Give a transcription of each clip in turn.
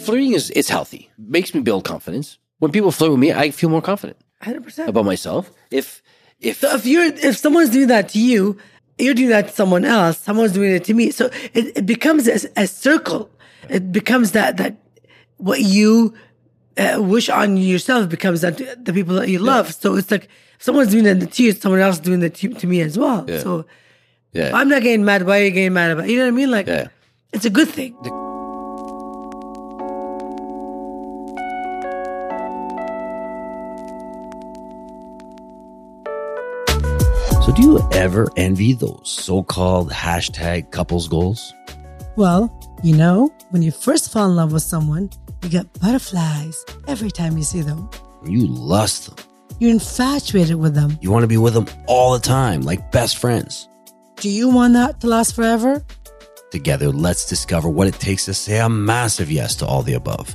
flirting is it's healthy. Makes me build confidence. When people flirt with me, I feel more confident Hundred percent. about myself. If if So if you're if someone's doing that to you, you're doing that to someone else. Someone's doing it to me. So it, it becomes a, a circle. It becomes that that what you uh, wish on yourself becomes that the people that you love. So it's like someone's doing that to you, someone else is doing that to, to me as well. Yeah. So yeah, I'm not getting mad. Why are you getting mad about? it? You know what I mean? Like Yeah. it's a good thing. So do you ever envy those so-called hashtag couples goals? Well, you know, when you first fall in love with someone, you get butterflies every time you see them. You lust them. You're infatuated with them. You want to be with them all the time, like best friends. Do you want that to last forever? Together, let's discover what it takes to say a massive yes to all the above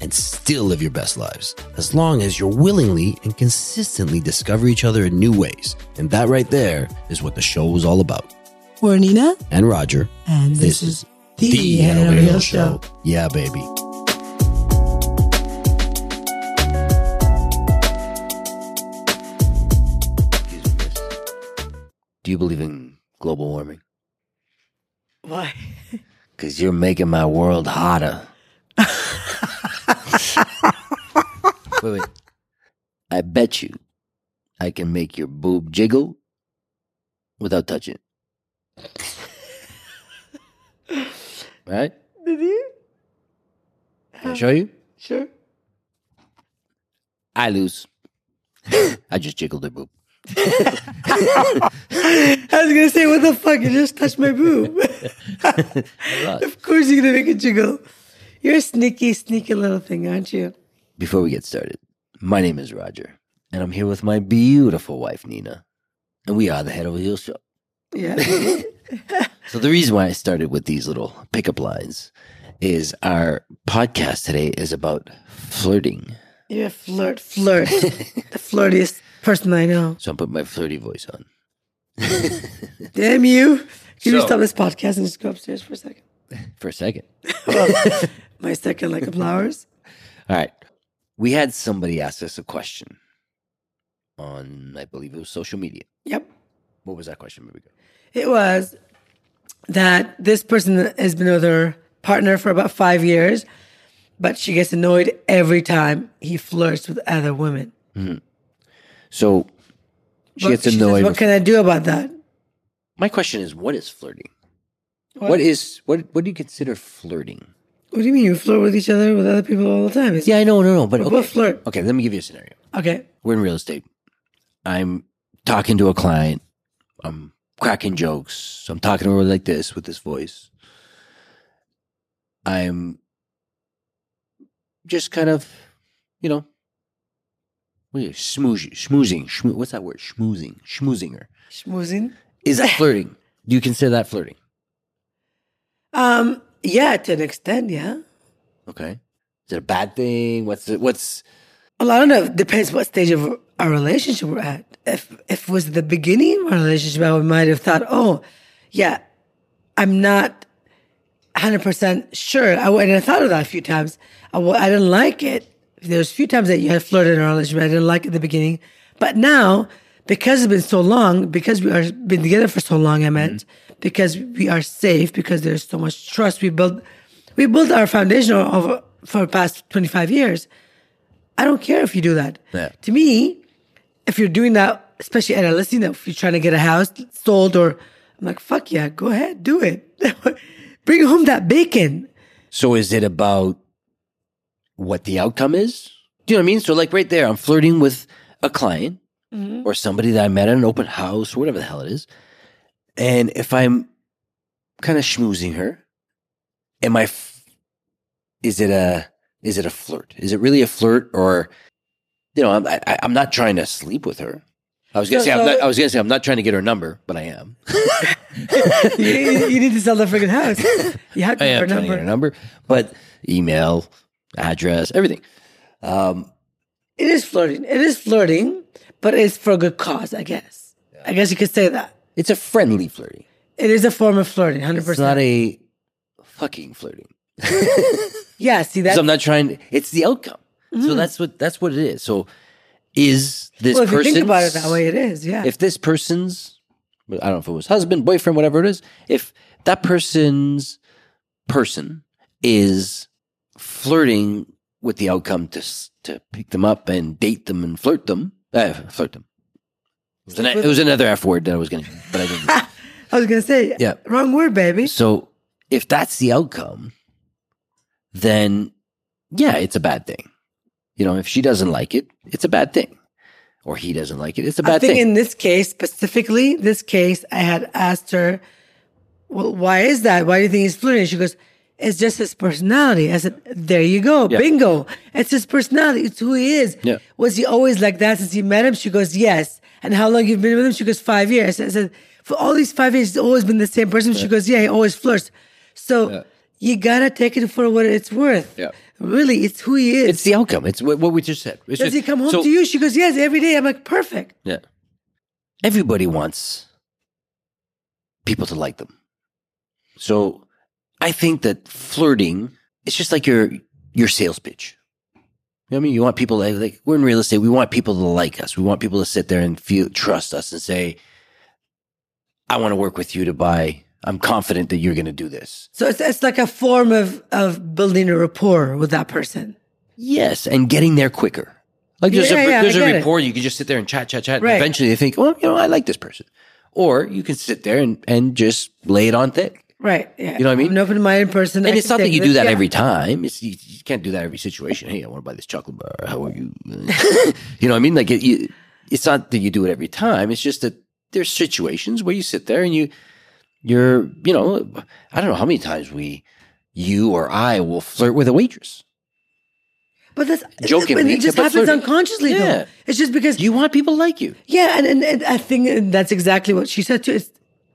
and still live your best lives as long as you're willingly and consistently discover each other in new ways. And that right there is what the show is all about. We're Nina, And Roger, and this, this, is the, the Hannah Hannah Hill Hill show. Show. Yeah, baby. Excuse me. Do you believe in global warming? Why? Because you're making my world hotter. Wait, wait. I bet you I can make your boob jiggle without touching it. right? Did you? Can I show you? Sure. I lose. I just jiggled her boob. I was gonna say, what the fuck? You just touched my boob. of course you're gonna make it jiggle. You're a sneaky, sneaky little thing, aren't you? Before we get started, my name is Roger, and I'm here with my beautiful wife, Nina. And we are the Head Over Heels Show. Yeah. So the reason why I started with these little pickup lines is our podcast today is about flirting. You're a flirt, flirt. the flirtiest person I know. So I'm putting my flirty voice on. Damn you. Can you So- stop this podcast and just go upstairs for a second? For a second. My second, like a flowers. All right. We had somebody ask us a question on, I believe it was social media. Yep. What was that question? Here we go. It was that this person has been with her partner for about five years, but she gets annoyed every time he flirts with other women. Mm-hmm. So she What- gets says, annoyed. what with- can I do about that? My question is, what is flirting? what is what? What do you consider flirting? What do you mean you flirt with each other with other people all the time? It's- Yeah, I know, no, no, but What okay. flirt? Okay, let me give you a scenario. Okay. We're in real estate. I'm talking to a client. I'm cracking jokes. I'm talking to her like this with this voice. I'm just kind of, you know, what is it? Schmoozing, schmoozing, schmoo- what's that word? Schmoozing, schmoozing her. Schmoozing. Is that flirting? Do you consider that flirting? Um, yeah, to an extent, yeah. Okay. Is it a bad thing? What's it? What's Well, I don't know. It depends what stage of our relationship we're at. If if it was the beginning of our relationship, I might have thought, oh, yeah, I'm not 100% sure. I, and I thought of that a few times. I, I didn't like it. There's a few times that you had flirted in our relationship. I didn't like it at the beginning. But now, because it's been so long, because we are been together for so long, I meant, mm-hmm. Because we are safe, because there's so much trust, we built, we built our foundation over for the past 25 years. I don't care if you do that. Yeah. To me, if you're doing that, especially at a listing, if you're trying to get a house sold, or I'm like, fuck yeah, go ahead, do it. Bring home that bacon. so? Is it about what the outcome is? Do you know what I mean? So, like right there, I'm flirting with a client mm-hmm. or somebody that I met at an open house or whatever the hell it is. And if I'm kind of schmoozing her, am I? F- is it a? Is it a flirt? Is it really a flirt, or you know, I'm I, I'm not trying to sleep with her. I was gonna So- say I'm not, I was gonna say I'm not trying to get her number, but I am. you, you need to sell the freaking house. You have to am her trying to get her number. number, but email, address, everything. Um, it is flirting. It is flirting, but it's for a good cause, I guess. I guess you could say that. It's a friendly flirting. It is a form of flirting, 100%. It's not a fucking flirting. yeah, see, that's I'm not trying. It's the outcome. So that's what that's what it is. So is this well, if you person? think about it that way, it is, yeah. If this person's, I don't know if it was husband, boyfriend, whatever it is. If that person's person is flirting with the outcome to to pick them up and date them and flirt them, uh, flirt them. It was, an, it was another F word that I was going to, but I didn't. I was going to say, Yeah. wrong word, baby. So if that's the outcome, then yeah, it's a bad thing. You know, if she doesn't like it, it's a bad thing. Or he doesn't like it, it's a bad think thing. in this case, specifically, this case, I had asked her, well, why is that? Why do you think he's flirting? She goes, it's just his personality. I said, there you go. Yeah. Bingo. It's his personality. It's who he is. Yeah. Was he always like that since he met him? She goes, yes. And how long you've been with him? She goes, five years. I said, for all these five years, he's always been the same person. She goes, yeah, he always flirts. So Yeah. you gotta take it for what it's worth. Yeah. Really, it's who he is. it's the outcome. It's what, what we just said. It's Does just- he come home so- to you? She goes, yes, every day. I'm like, perfect. Yeah. Everybody wants people to like them. So I think that flirting, it's just like your your sales pitch. You know I mean? You want people to, like we're in real estate, we want people to like us. We want people to sit there and feel trust us and say, I want to work with you to buy. I'm confident that you're going to do this. So it's, it's like a form of, of building a rapport with that person. Yes, and getting there quicker. Like there's Yeah, a yeah, there's I a get it. rapport. You can just sit there and chat, chat, chat. Right. And eventually, they think, well, you know, I like this person. Or you can sit there and, and just lay it on thick. Right. Yeah. You know what I mean? An open minded person. And I it's not that you do that Yeah. every time. It's you, you can't do that every situation. Hey, I want to buy this chocolate bar. How are you? you know what I mean? Like it, you, it's not that you do it every time. It's just that there's situations where you sit there and you you're you know I don't know how many times we you or I will flirt with a waitress. But that's Jokingly, but it just happens flirting. unconsciously, Yeah. though. It's just because, You want people like you. yeah, and, and, and I think that's exactly what she said too. It's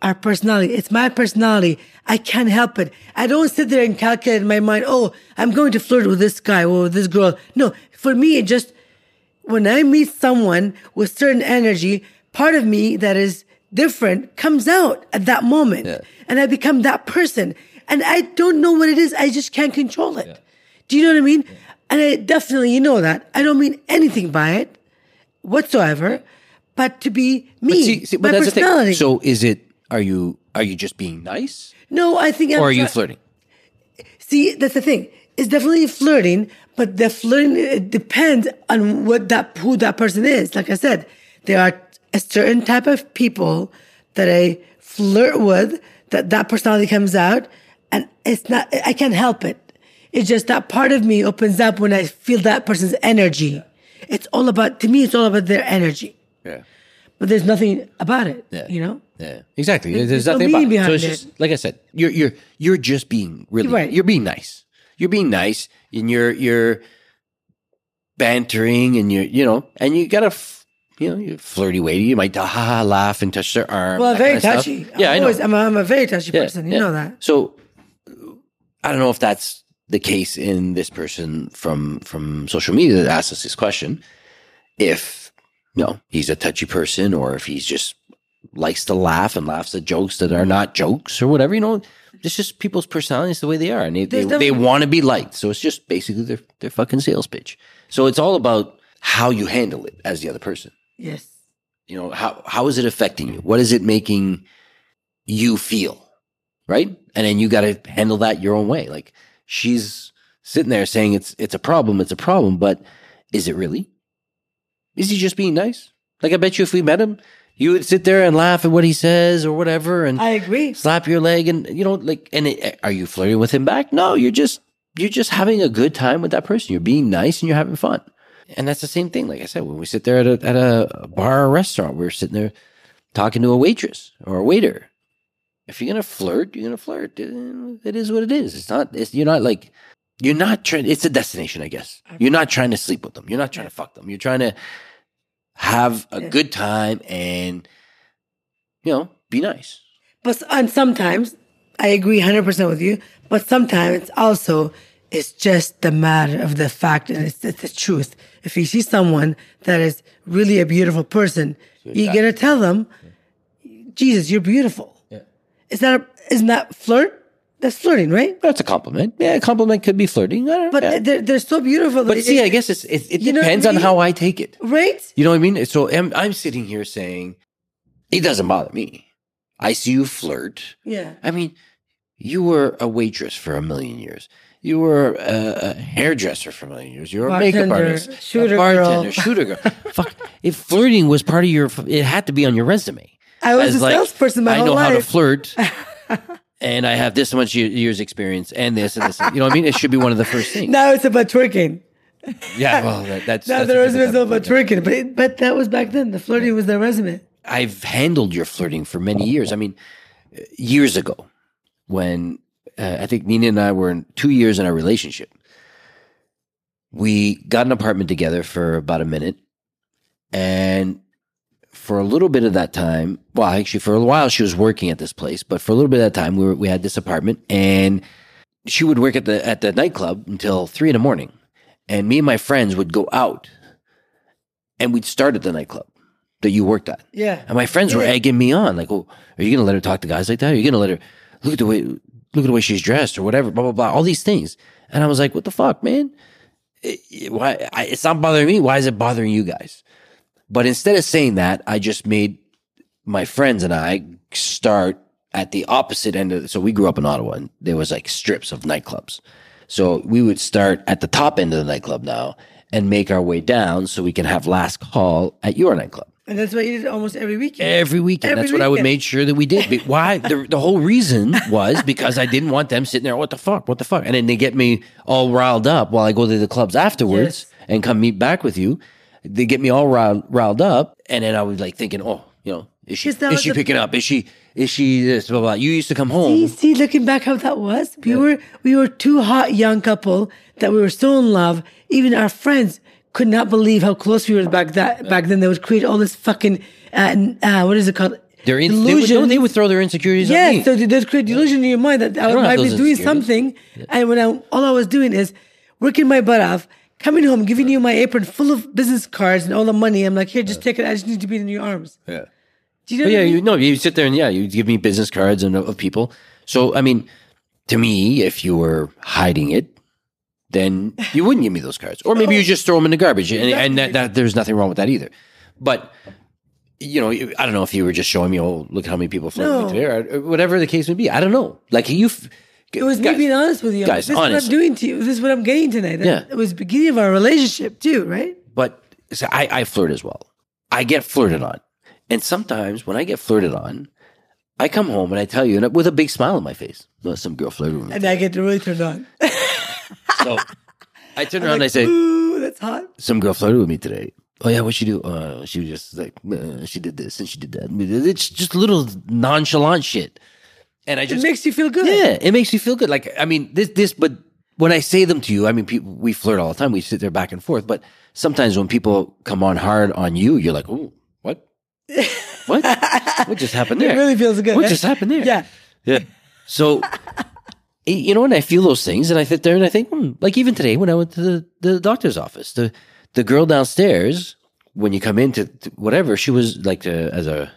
our personality. It's my personality. I can't help it. I don't sit there and calculate in my mind, oh, I'm going to flirt with this guy or this girl. No, for me, it just, when I meet someone with certain energy, part of me that is different comes out at that moment. Yeah. And I become that person. And I don't know what it is. I just can't control it. Do you know what I mean? And I definitely, you know that. I don't mean anything by it whatsoever, but to be me, But see, see, but my that's the thing. personality. So is it? Are you? Are you just being nice, no, I think I'm or are you flirting? See, that's the thing. It's definitely flirting, but the flirting it depends on what that who that person is. Like I said, there are a certain type of people that I flirt with that that personality comes out, and it's not. I can't help it. It's just that part of me opens up when I feel that person's energy. It's all about to me. It's all about their energy, Yeah. But there's nothing about it. Yeah. You know. Yeah, exactly. There's There's, no nothing meaning about it. So it's it. just like I said, you're you're you're just being really Right. you're being nice. You're being nice, and you're you're bantering, and you're you know, and you got a f- you know you're flirty way. You might ha ha laugh and touch their arm. Well, very kind of stuff. touchy. Yeah, I'm I know. always- I'm, a, I'm a very touchy Yeah, person. You yeah. know that. So I don't know if that's the case in this person from from social media that asked us this question. If know he's a touchy person, or if he's just likes to laugh and laughs at jokes that are not jokes or whatever, you know, it's just people's personalities the way they are, and they they, There's they want to be liked. So it's just basically their their fucking sales pitch. So it's all about how you handle it as the other person. Yes. You know, how how is it affecting you? What is it making you feel? Right? And then you got to handle that your own way. Like she's sitting there saying it's it's a problem, it's a problem, but is it really? Is he just being nice? Like I bet you if we met him, you would sit there and laugh at what he says or whatever and I agree. slap your leg and you know like and it, are you flirting with him back? No, you're just you're just having a good time with that person. You're being nice and you're having fun. And that's the same thing. Like I said, when we sit there at a at a bar or restaurant, we're sitting there talking to a waitress or a waiter. If you're gonna flirt, you're gonna flirt. It is what it is. It's not. It's, you're not like you're not trying. It's a destination, I guess. You're not trying to sleep with them. You're not trying to fuck them. You're trying to have a good time and you know be nice. But and sometimes I agree hundred percent with you. But sometimes it's also it's just the matter of the fact and it's, it's the truth. If you see someone that is really a beautiful person, you're going to tell them, Jesus, you're beautiful. Yeah. Is that a, isn't that flirt? That's flirting, right? That's a compliment. Yeah, a compliment could be flirting. But yeah. they're, they're so beautiful. But see, I guess it's, it, it what I depends on how I take it. right? You know what I mean? So I'm, I'm sitting here saying, it doesn't bother me. I see you flirt. Yeah. I mean, you were a waitress for a million years. You were a, a hairdresser for a million years. You were a makeup artist, shooter a bartender, girl. shooter girl. Fuck, if flirting was part of your, it had to be on your resume. I was As a salesperson my I whole know how to flirt, and I have this much ye- years experience, and this and this. You know what I mean? It should be one of the first things. Now it's about twerking. Yeah, well, that, that's Now that's the resume is all about twerking, but it, but that was back then. The flirting was the resume. I've handled your flirting for many years. I mean, years ago, when uh, I think Nina and I were in two years in our relationship, we got an apartment together for about a minute, and for a little bit of that time, well, actually, for a while she was working at this place, but for a little bit of that time, we were, we had this apartment, and she would work at the at the nightclub until three in the morning, and me and my friends would go out, and we'd start at the nightclub that you worked at. Yeah. And my friends were egging me on, like, "Oh, are you gonna let her talk to guys like that? Are you gonna let her look at the way look at the way she's dressed or whatever?" Blah blah blah. All these things, and I was like, "What the fuck, man? It- it- why? I, it's not bothering me. Why is it bothering you guys?" But instead of saying that, I just made my friends and I start at the opposite end of. So we grew up in Ottawa, and there was like strips of nightclubs. So we would start at the top end of the nightclub now and make our way down so we can have last call at your nightclub And that's what you did almost every weekend. every weekend. Every That's what I would make sure that we did. But why? The, the whole reason was because I didn't want them sitting there. What the fuck? What the fuck? And then they get me all riled up while I go to the clubs afterwards Yes. and come meet back with you. They get me all riled, riled up, and then I was like thinking, oh, you know, is she is she picking up? Is she is she this? Blah blah. You used to come home. See, see, looking back how that was, we were we were two hot young couple that we were so in love. Even our friends could not believe how close we were back that back then. They would create all this fucking uh, uh, what is it called? They're in, they, would, they would throw their insecurities on me. So they just create delusion in your mind that I don't might be doing something, and when I, all I was doing is working my butt off, coming home, giving you my apron full of business cards and all the money. I'm like, here, just take it. I just need to be in your arms. yeah. Do you know? But yeah, I mean? you no, you sit there and yeah, you give me business cards and uh, of people. So I mean, to me, if you were hiding it, then you wouldn't give me those cards, or maybe you just throw them in the garbage, and, and that, that there's nothing wrong with that either. But you know, I don't know if you were just showing me, oh, look at how many people flirted No. me today, or, whatever the case may be. I don't know. Like you, It was guys, me being honest with you. guys, this is what. I'm doing to you. This is what I'm getting tonight. That- Yeah. It was the beginning of our relationship too, right? But so I, I flirt as well. I get flirted on. And sometimes when I get flirted on, I come home and I tell you, and with a big smile on my face, well, some girl flirted with me. And I get really turned on. So I turn around and I say, Ooh, that's hot. some girl flirted with me today. Oh yeah, what she do? Uh, she was just like, uh, she did this and she did that. It's just little nonchalant shit. And I It just, makes you feel good. yeah, it makes you feel good. Like, I mean, this, this, but when I say them to you, I mean, people, we flirt all the time. We sit there back and forth. But sometimes when people come on hard on you, you're like, oh, what? What? what just happened there? It really feels good. What eh? just happened there? Yeah. Yeah. So, you know, and I feel those things, and I sit there and I think, hmm, like even today when I went to the, the doctor's office, the the girl downstairs when you come into to whatever, she was like uh as a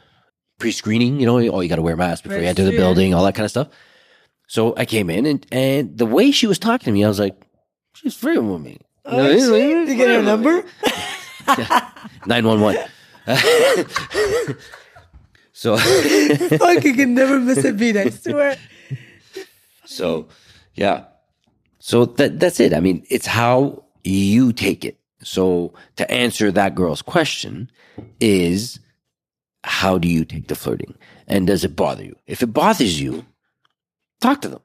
pre-screening. You know, oh, you got to wear a mask before you enter the building, all that kind of stuff. So I came in, and and the way she was talking to me, I was like, she's flirting with me. Oh, shit. Did you get her number? Nine one one. So. Fuck, you can never miss a beat. I swear. So, yeah. So that that's it. I mean, it's how you take it. So to answer that girl's question is how do you take the flirting? And does it bother you? If it bothers you, talk to them.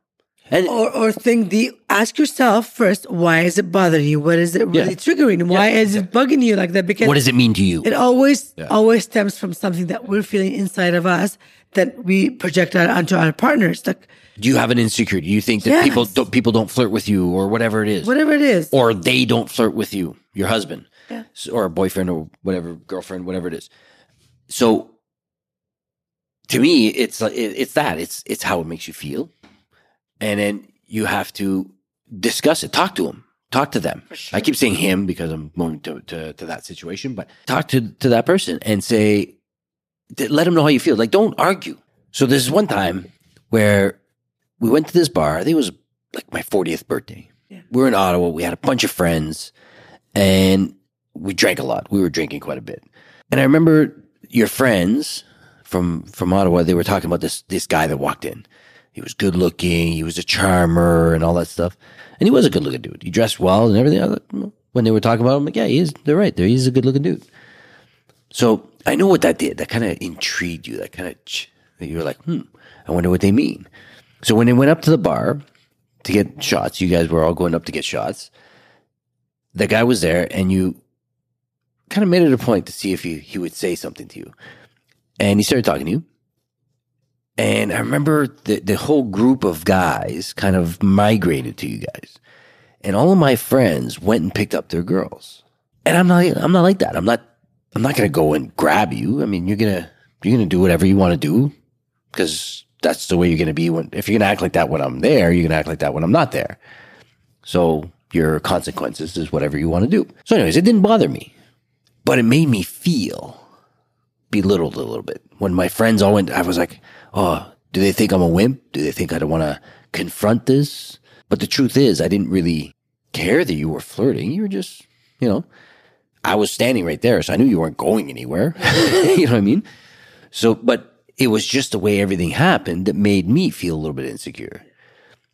And Or, or think the ask yourself first, why is it bothering you? What is it really Yeah. triggering? Why is it bugging you like that? Because what does it mean to you? it always always stems from something that we're feeling inside of us that we project out onto our partners. Like Do you have an insecurity? You think that Yes. people don't, people don't flirt with you or whatever it is? whatever it is. or they don't flirt with you, your husband. Yeah. Or a boyfriend or whatever, girlfriend, whatever it is. So to me, it's uh, it's that. It's it's how it makes you feel, and then you have to discuss it. Talk to them. Talk to them. I keep saying him because I'm going to, to to that situation, but talk to to that person and say, let them know how you feel. Like, don't argue. So there's one time where we went to this bar. I think it was like my 40th birthday. Yeah. We were in Ottawa. We had a bunch of friends, and we drank a lot. We were drinking quite a bit. And I remember your friends from from Ottawa. They were talking about this this guy that walked in. He was good looking. He was a charmer and all that stuff. And he was a good looking dude. He dressed well and everything. Like, "Mm." when they were talking about him, I'm like, yeah, he is. They're right. There, he's a good looking dude. So I know what that did. That kind of intrigued you. That kind of you were like, hmm. I wonder what they mean. So when they went up to the bar to get shots, you guys were all going up to get shots. The guy was there, and you kind of made it a point to see if he, he would say something to you. And he started talking to you. And I remember the, the whole group of guys kind of migrated to you guys. And all of my friends went and picked up their girls. And I'm not I'm not like that. I'm not I'm not gonna go and grab you. I mean you're gonna you're gonna do whatever you want to do because that's the way you're gonna be when if you're gonna act like that when I'm there, you're gonna act like that when I'm not there. So your consequences is whatever you want to do. So anyways, it didn't bother me. But it made me feel belittled a little bit. When my friends all went, I was like, oh, do they think I'm a wimp? Do they think I don't want to confront this? But the truth is, I didn't really care that you were flirting. You were just, you know, I was standing right there, so I knew you weren't going anywhere. you know what I mean? So, but it was just the way everything happened that made me feel a little bit insecure.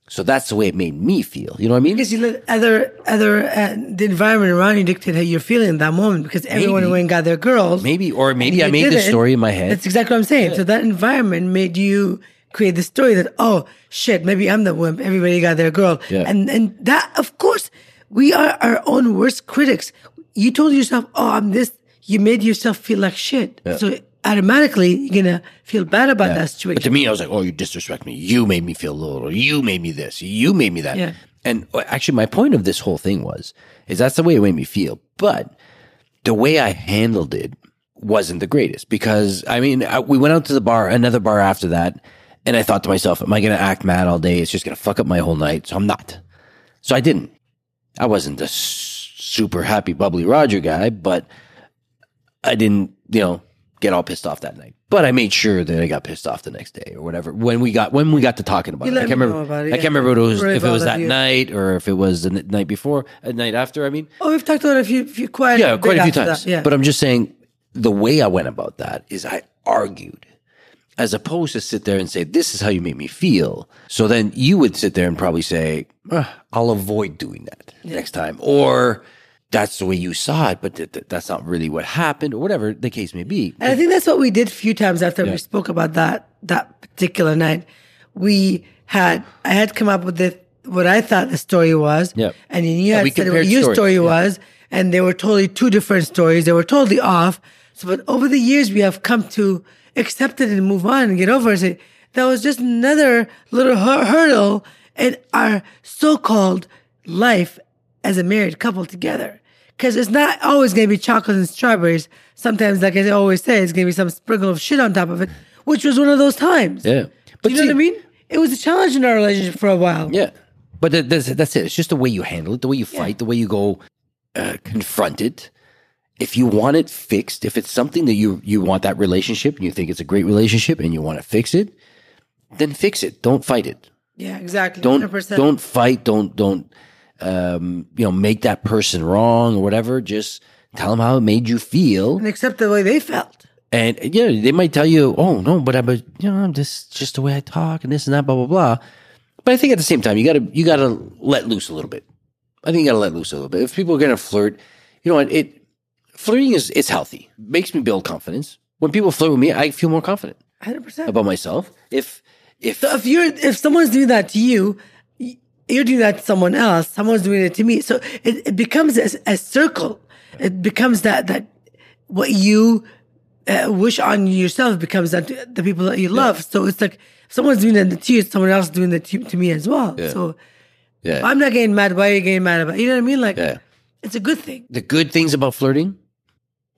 So that's the way it made me feel. You know what I mean? Because you let other other uh, the environment around you dictate how you're feeling in that moment. Because everyone Maybe. went and got their girls. Maybe, or maybe I made this story in my head. That's exactly what I'm saying. So that environment made you create the story that oh shit, maybe I'm the wimp. Everybody got their girl, Yeah. and and that of course we are our own worst critics. You told yourself, oh, I'm this. You made yourself feel like shit. Yeah. So automatically you're gonna feel bad about that situation. But to me, I was like, "Oh, you disrespect me. You made me feel little. You made me this. You made me that." Yeah. And actually, my point of this whole thing was, is that's the way it made me feel. But the way I handled it wasn't the greatest because I mean, I, we went out to the bar, another bar after that, and I thought to myself, "Am I to act mad all day? It's just to fuck up my whole night." So I'm not. So I didn't. I wasn't the s- super happy, bubbly Roger guy, but I didn't, you know, get all pissed off that night. But I made sure that I got pissed off the next day or whatever when we got when we got to talking about You it. I can't remember. it, I can't remember if it was, Really if it was that you. night or if it was the night before, a night after. I mean, oh, we've talked about it a few, few quite yeah, quite a few times. That. Yeah, But I'm just saying the way I went about that is I argued as opposed to sit there and say, this is how you make me feel. So then you would sit there and probably say, "Ah, I'll avoid doing that next time. Or that's the way you saw it, but th- th- that's not really what happened or whatever the case may be. And I think that's what we did a few times after we spoke about that that particular night. We had I had come up with the what I thought the story was, Yep. and then you Yeah, had said what your stories, story yeah. was, and they were totally two different stories. They were totally off. So, but over the years, we have come to accept it and move on and get over it. that was just another little hur- hurdle in our so-called life as a married couple together. Because it's not always going to be chocolate and strawberries. Sometimes, like I always say, it's going to be some sprinkle of shit on top of it, which was one of those times. Yeah. Do you know see- what I mean? It was a challenge in our relationship for a while. Yeah. But that's, that's it. It's just the way you handle it, the way you fight, the way you go uh, confront it. If you want it fixed, if it's something that you, you want that relationship and you think it's a great relationship and you want to fix it, then fix it. Don't fight it. Yeah, exactly. Don't 100%. don't fight. Don't don't um, you know make that person wrong or whatever. Just tell them how it made you feel, and accept the way they felt. and yeah, they might tell you, "Oh no, but I, but you know, I'm just just the way I talk and this and that, blah blah blah." But I think at the same time, you gotta you gotta let loose a little bit. I think you gotta let loose a little bit. If people are gonna flirt, you know what? It flirting is it's healthy. makes me build confidence. When people flirt with me, I feel more confident Hundred percent. about myself. If if So if you're if someone's doing that to you, you're doing that to someone else. Someone's doing it to me. So it, it becomes a, a circle. It becomes that that what you uh, wish on yourself becomes that the people that you love. So it's like someone's doing that to you, someone else is doing that to, to me as well. So yeah, I'm not getting mad. Why are you getting mad about? It? You know what I mean? Like Yeah. It's a good thing. The good things about flirting,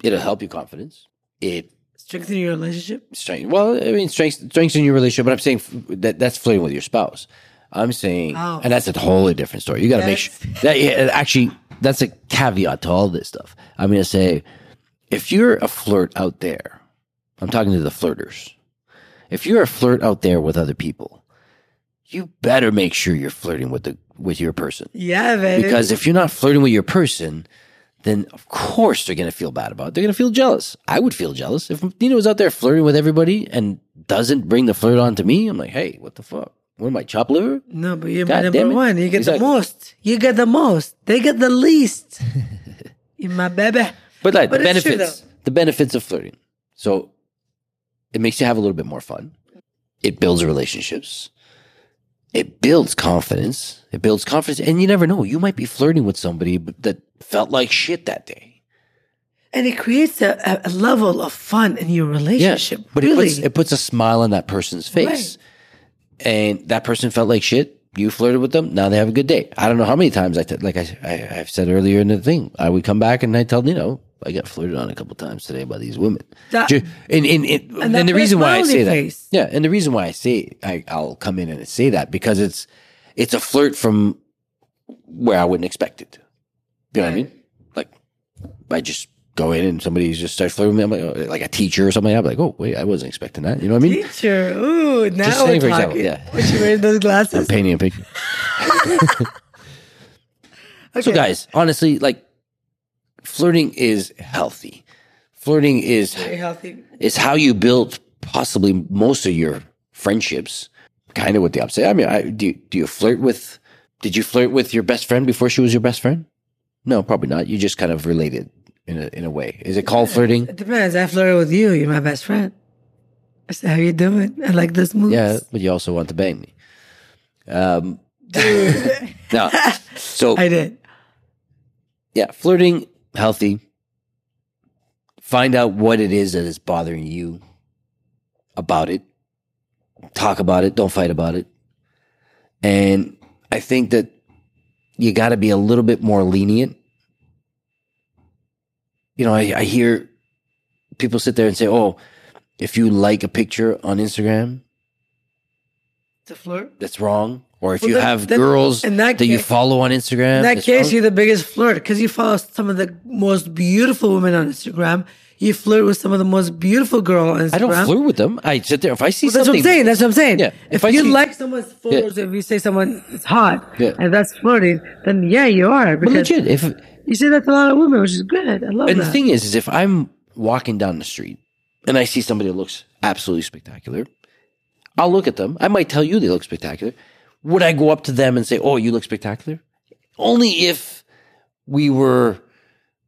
it'll help your confidence. It Strengthen your relationship. strength. Well, I mean, strength, strengthen your relationship. But I'm saying that that's flirting with your spouse. I'm saying, Oh. and that's a totally different story. You got to make sure that yeah, actually that's a caveat to all this stuff. I'm going to say, if you're a flirt out there, I'm talking to the flirters. If you're a flirt out there with other people, you better make sure you're flirting with the with your person. Yeah, baby. Because if you're not flirting with your person, then of course they're going to feel bad about it. They're going to feel jealous. I would feel jealous if Nina was out there flirting with everybody and doesn't bring the flirt on to me. I'm like, hey, what the fuck? What am I, chop liver? no, but you're God my number one. You get Exactly. the most. You get the most. They get the least. you my baby. But like But the benefits, the benefits of flirting. So it makes you have a little bit more fun. It builds relationships. It builds confidence. It builds confidence, and you never know. You might be flirting with somebody that felt like shit that day. And it creates a, a, level of fun in your relationship. Yeah, but really. it puts it puts a smile on that person's face, and that person felt like shit. You flirted with them. Now they have a good day. I don't know how many times I t- like I, I I've said earlier in the thing. I would come back and I tell you know I got flirted on a couple times today by these women. That- and and, and, And and the reason why I say that, yeah, and the reason why I say I, I'll come in and say that because it's it's a flirt from where I wouldn't expect it. You know what I mean? Like I just go in and somebody just starts flirting with me. Like, oh, like a teacher or something. I'm like, oh wait, I wasn't expecting that. You know what I mean? Teacher. Ooh, now Just we're talking. example, yeah. When she wearing those glasses? I'm painting a picture. So Okay. guys, honestly, like flirting is healthy. Flirting is Very healthy. is how you build possibly most of your friendships. Kind of with the opposite. I mean, I, do you, do you flirt with? Did you flirt with your best friend before she was your best friend? No, probably not. You just kind of related in a in a way. Is it called flirting? It depends. I flirted with you. You're my best friend. I said, how you doing? I like this moves. Yeah, but you also want to bang me. Um, no. So I did. yeah, flirting, healthy. Find out what it is that is bothering you about it. Talk about it. Don't fight about it. And I think that you got to be a little bit more lenient. You know, I, I hear people sit there and say, oh, if you like a picture on Instagram, To flirt. that's wrong. Or if Well, you then- have then girls in that, that you follow on Instagram, In that case, wrong. you're the biggest flirt because you follow some of the most beautiful women on Instagram. You flirt with some of the most beautiful girl on Instagram. I don't flirt with them. I sit there. If I see Well, that's what I'm saying. That's what I'm saying. Yeah, If, if you see- like someone's photos, if you say someone is hot, Yeah. and that's flirting, then yeah, you are. But legit, if you say that to a lot of women, which is good. I love and that. the thing is, is if I'm walking down the street and I see somebody that looks absolutely spectacular, I'll look at them. I might tell you they look spectacular. Would I go up to them and say, "Oh, you look spectacular"? Only if we were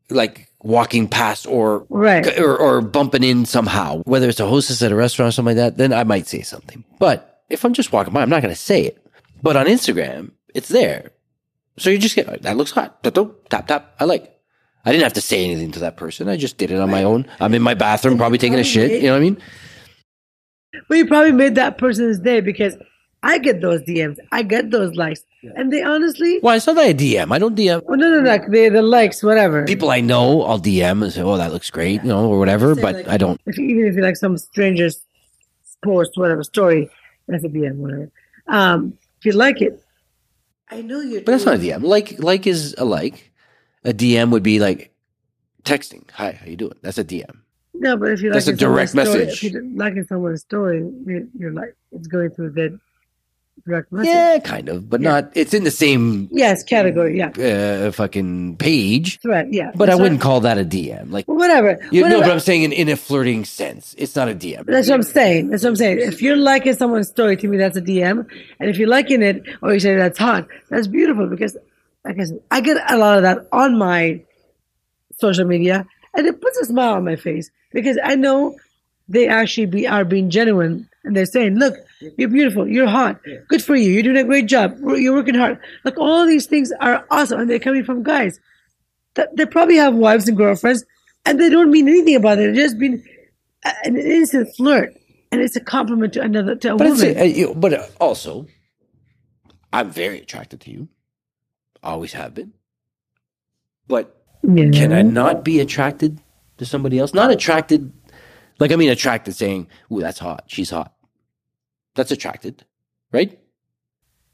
like walking past or Right. or, or bumping in somehow, whether it's a hostess at a restaurant or something like that, then I might say something. But if I'm just walking by, I'm not going to say it. But on Instagram, it's there. So you just get, that looks hot. Tap, tap, tap, tap. I like. I didn't have to say anything to that person. I just did it on my own. I'm in my bathroom, probably taking a shit. You know what I mean? Well, you probably made that person's day because I get those DMs, I get those likes, and they honestly, Well, it's not that I DM. I don't DM. well, no, no, no, they the likes, whatever. People I know, I'll DM and say, oh, that looks great, you know, or whatever. But like- I don't. if you, even if you like some stranger's post, whatever story, that's a DM, whatever. Um, if you like it, I know you're. But that's not a DM. Like, like is a like. A DM would be like texting. Hi, how you doing? That's a DM. No, but if you like That's a direct story, message. if you're liking someone's story, you're, you're like it's going through the direct message. Yeah, kind of, but Yeah. not. It's in the same Yes, category. Yeah, uh, fucking page. threat. Yeah, But I wouldn't call that a DM. Like, well, whatever. you know, whatever. but I'm saying in, in a flirting sense, it's not a DM. That's what I'm saying. That's what I'm saying. If you're liking someone's story, to me, that's a DM. And if you're liking it, or you say that's hot, that's beautiful because, like I said, I get a lot of that on my social media, and it puts a smile on my face because I know they actually be are being genuine and they're saying, "Look, you're beautiful, you're hot, good for you, you're doing a great job, you're working hard." Like all these things are awesome, and they're coming from guys that they probably have wives and girlfriends, and they don't mean anything about it. They're just being a- an innocent flirt, and it's a compliment to another to a But, woman. a, uh, but uh, also, I'm very attracted to you. Always have been. But Yeah. can I not be attracted to somebody else? Not attracted, like I mean attracted, saying, "Ooh, that's hot. She's hot." That's attracted, right?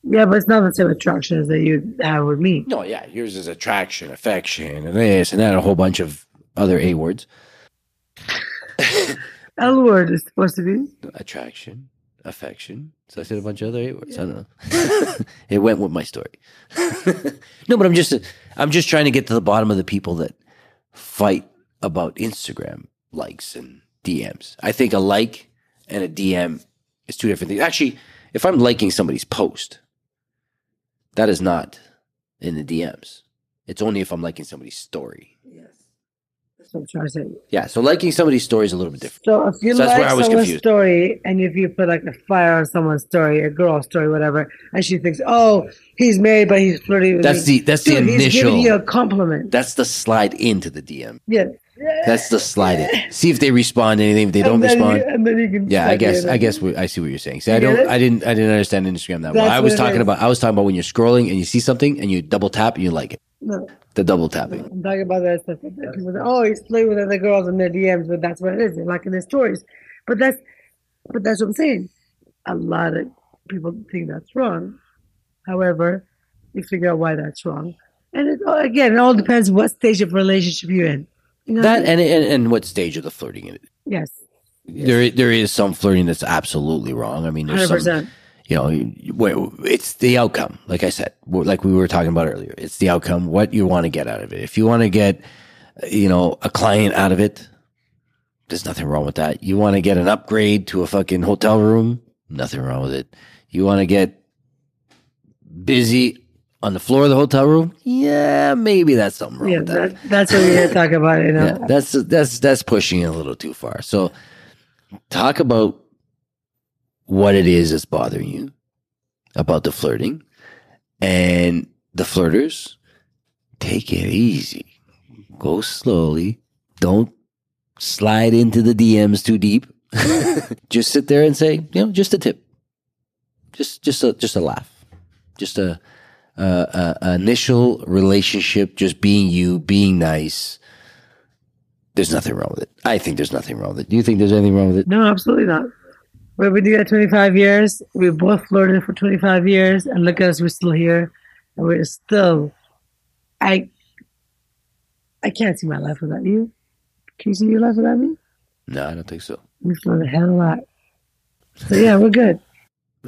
Yeah, but it's not the same attraction as that you have with me. No, yeah, yours is attraction, affection, and this and that, a whole bunch of other a words. L word is supposed to be. Attraction, affection. So I said a bunch of other a words. I don't know. it went with my story. no, but I'm just I'm just trying to get to the bottom of the people that fight about Instagram likes and DMs. I think a like and a DM is two different things. Actually, if I'm liking somebody's post, that is not in the DMs. It's only if I'm liking somebody's story. Yes. That's what I'm trying to say. Yeah, so liking somebody's story is a little bit different. So if you So like where I was someone's confused. story and if you put like a fire on someone's story, a girl's story, whatever, and she thinks, oh, he's married, but he's flirting with That's me. the that's the Dude, he's giving you a compliment. That's the slide into the DM. Yeah. That's the slide in. See if they respond to anything. If they don't respond, You, and then you can Yeah, I guess I guess what, I see what you're saying. See, I don't. I didn't, I didn't understand Instagram that well. That's I was talking about, I was talking about when you're scrolling and you see something and you double tap and you like it. No, The double tapping. I'm talking about that stuff. that People say, oh, he's playing with other girls in their DMs, but that's what it is. They're liking their stories. But that's, but that's what I'm saying. A lot of people think that's wrong. However, you figure out why that's wrong. And it, oh, again, it all depends what stage of relationship you're in. You know what I That mean? and, and and what stage of the flirting yes, There there is some flirting that's absolutely wrong. I mean, there's hundred some, you know, it's the outcome. Like I said, like we were talking about earlier, it's the outcome. What you want to get out of it. If you want to get, you know, a client out of it, there's nothing wrong with that. You want to get an upgrade to a fucking hotel room, nothing wrong with it. You want to get busy on the floor of the hotel room, yeah, maybe that's something wrong Yeah, that. that, that's what we're to talk about. You know, Yeah, that's that's that's pushing it a little too far. So, talk about what it is that's bothering you about the flirting, and the flirters. Take it easy, go slowly. Don't slide into the DMs too deep. just sit there and say, you know, just a tip, just just a just a laugh, just a, a, a initial relationship, just being you, being nice there's nothing wrong with it. I think there's nothing wrong with it. Do you think there's anything wrong with it? no, absolutely not. We've been doing that 25 years. We've both flirted for 25 years, and look at us, we're still here, and we're still. I. I can't see my life without you. Can you see your life without me? No, I don't think so. We flirt a hell of a lot. So yeah, we're good.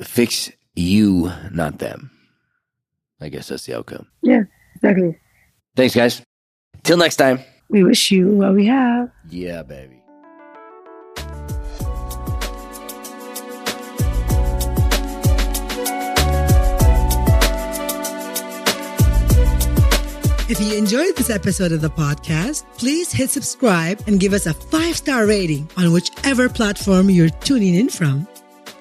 Fix you, not them. I guess that's the outcome. Yeah, exactly. Thanks, guys. Till next time. We wish you what we have. Yeah, baby. If you enjoyed this episode of the podcast, please hit subscribe and give us a five star rating on whichever platform you're tuning in from.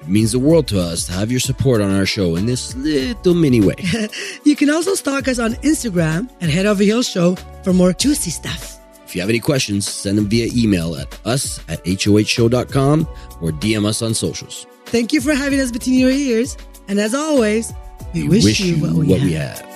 It means the world to us to have your support on our show in this little mini way. You can also stalk us on Instagram at Head Over Heels Show for more juicy stuff. if you have any questions, send them via email at us at hohshow.com or DM us on socials. Thank you for having us between your ears. And as always, we, wish, you what we have. we have.